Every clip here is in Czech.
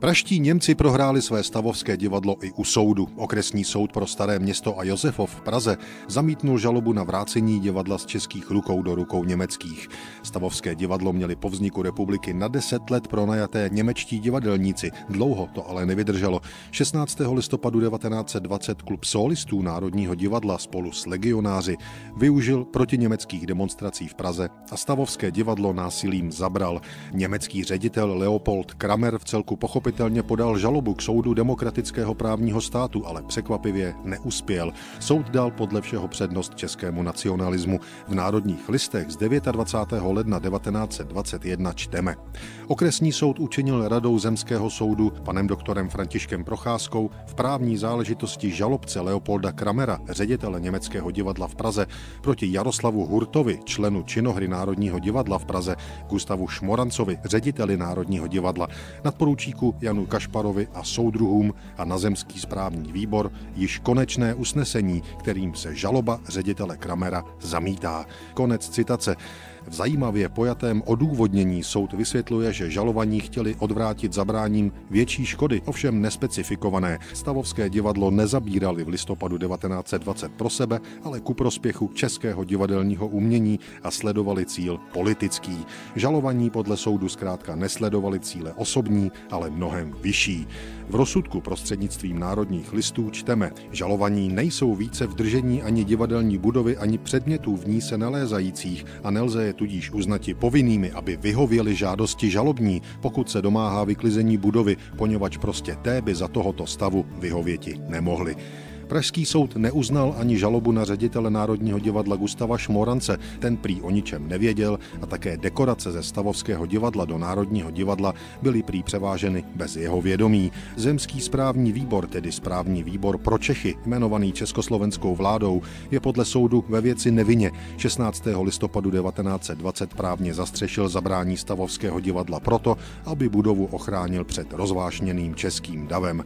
Praští Němci prohráli své stavovské divadlo i u soudu. Okresní soud pro Staré město a Josefov v Praze zamítnul žalobu na vrácení divadla z českých rukou do rukou německých. Stavovské divadlo měli po vzniku republiky na deset let pronajaté němečtí divadelníci. Dlouho to ale nevydrželo. 16. listopadu 1920 klub solistů Národního divadla spolu s legionáři využil proti německých demonstrací v Praze a stavovské divadlo násilím zabral. Německý ředitel Leopold Kramer v celku pochopil pochopitelně podal žalobu k soudu demokratického právního státu, ale překvapivě neuspěl. Soud dal podle všeho přednost českému nacionalismu. V národních listech z 29. ledna 1921 čteme. Okresní soud učinil radou zemského soudu panem doktorem Františkem Procházkou v právní záležitosti žalobce Leopolda Kramera, ředitele Německého divadla v Praze, proti Jaroslavu Hurtovi, členu činohry Národního divadla v Praze, Gustavu Šmorancovi, řediteli Národního divadla, nadporučíku Janu Kašparovi a soudruhům a na zemský správní výbor již konečné usnesení, kterým se žaloba ředitele Kramera zamítá. Konec citace. V zajímavě pojatém odůvodnění soud vysvětluje, že žalovaní chtěli odvrátit zabráním větší škody, ovšem nespecifikované. Stavovské divadlo nezabírali v listopadu 1920 pro sebe, ale ku prospěchu českého divadelního umění a sledovali cíl politický. Žalovaní podle soudu zkrátka nesledovali cíle osobní, ale mnohem vyšší. V rozsudku prostřednictvím národních listů čteme, žalovaní nejsou více v držení ani divadelní budovy, ani předmětů v ní se nalézajících a nelze je tudíž uznati povinnými, aby vyhověli žádosti žalobní, pokud se domáhá vyklizení budovy, poněvadž prostě té by za tohoto stavu vyhověti nemohli. Pražský soud neuznal ani žalobu na ředitele Národního divadla Gustava Šmorance, ten prý o ničem nevěděl a také dekorace ze Stavovského divadla do Národního divadla byly prý převáženy bez jeho vědomí. Zemský správní výbor, tedy správní výbor pro Čechy, jmenovaný československou vládou, je podle soudu ve věci nevině. 16. listopadu 1920 právně zastřešil zabrání Stavovského divadla proto, aby budovu ochránil před rozvášněným českým davem.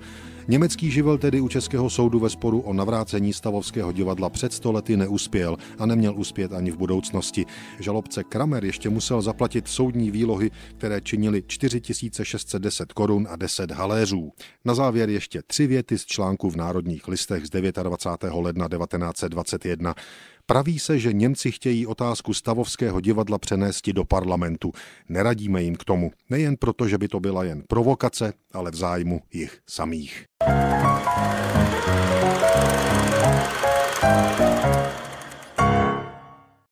Německý živel tedy u Českého soudu ve sporu o navrácení stavovského divadla před stolety neuspěl a neměl uspět ani v budoucnosti. Žalobce Kramer ještě musel zaplatit soudní výlohy, které činily 4610 korun a 10 haléřů. Na závěr ještě tři věty z článku v Národních listech z 29. ledna 1921. Praví se, že Němci chtějí otázku stavovského divadla přenést do parlamentu. Neradíme jim k tomu. Nejen proto, že by to byla jen provokace, ale v zájmu jich samých. Thank you.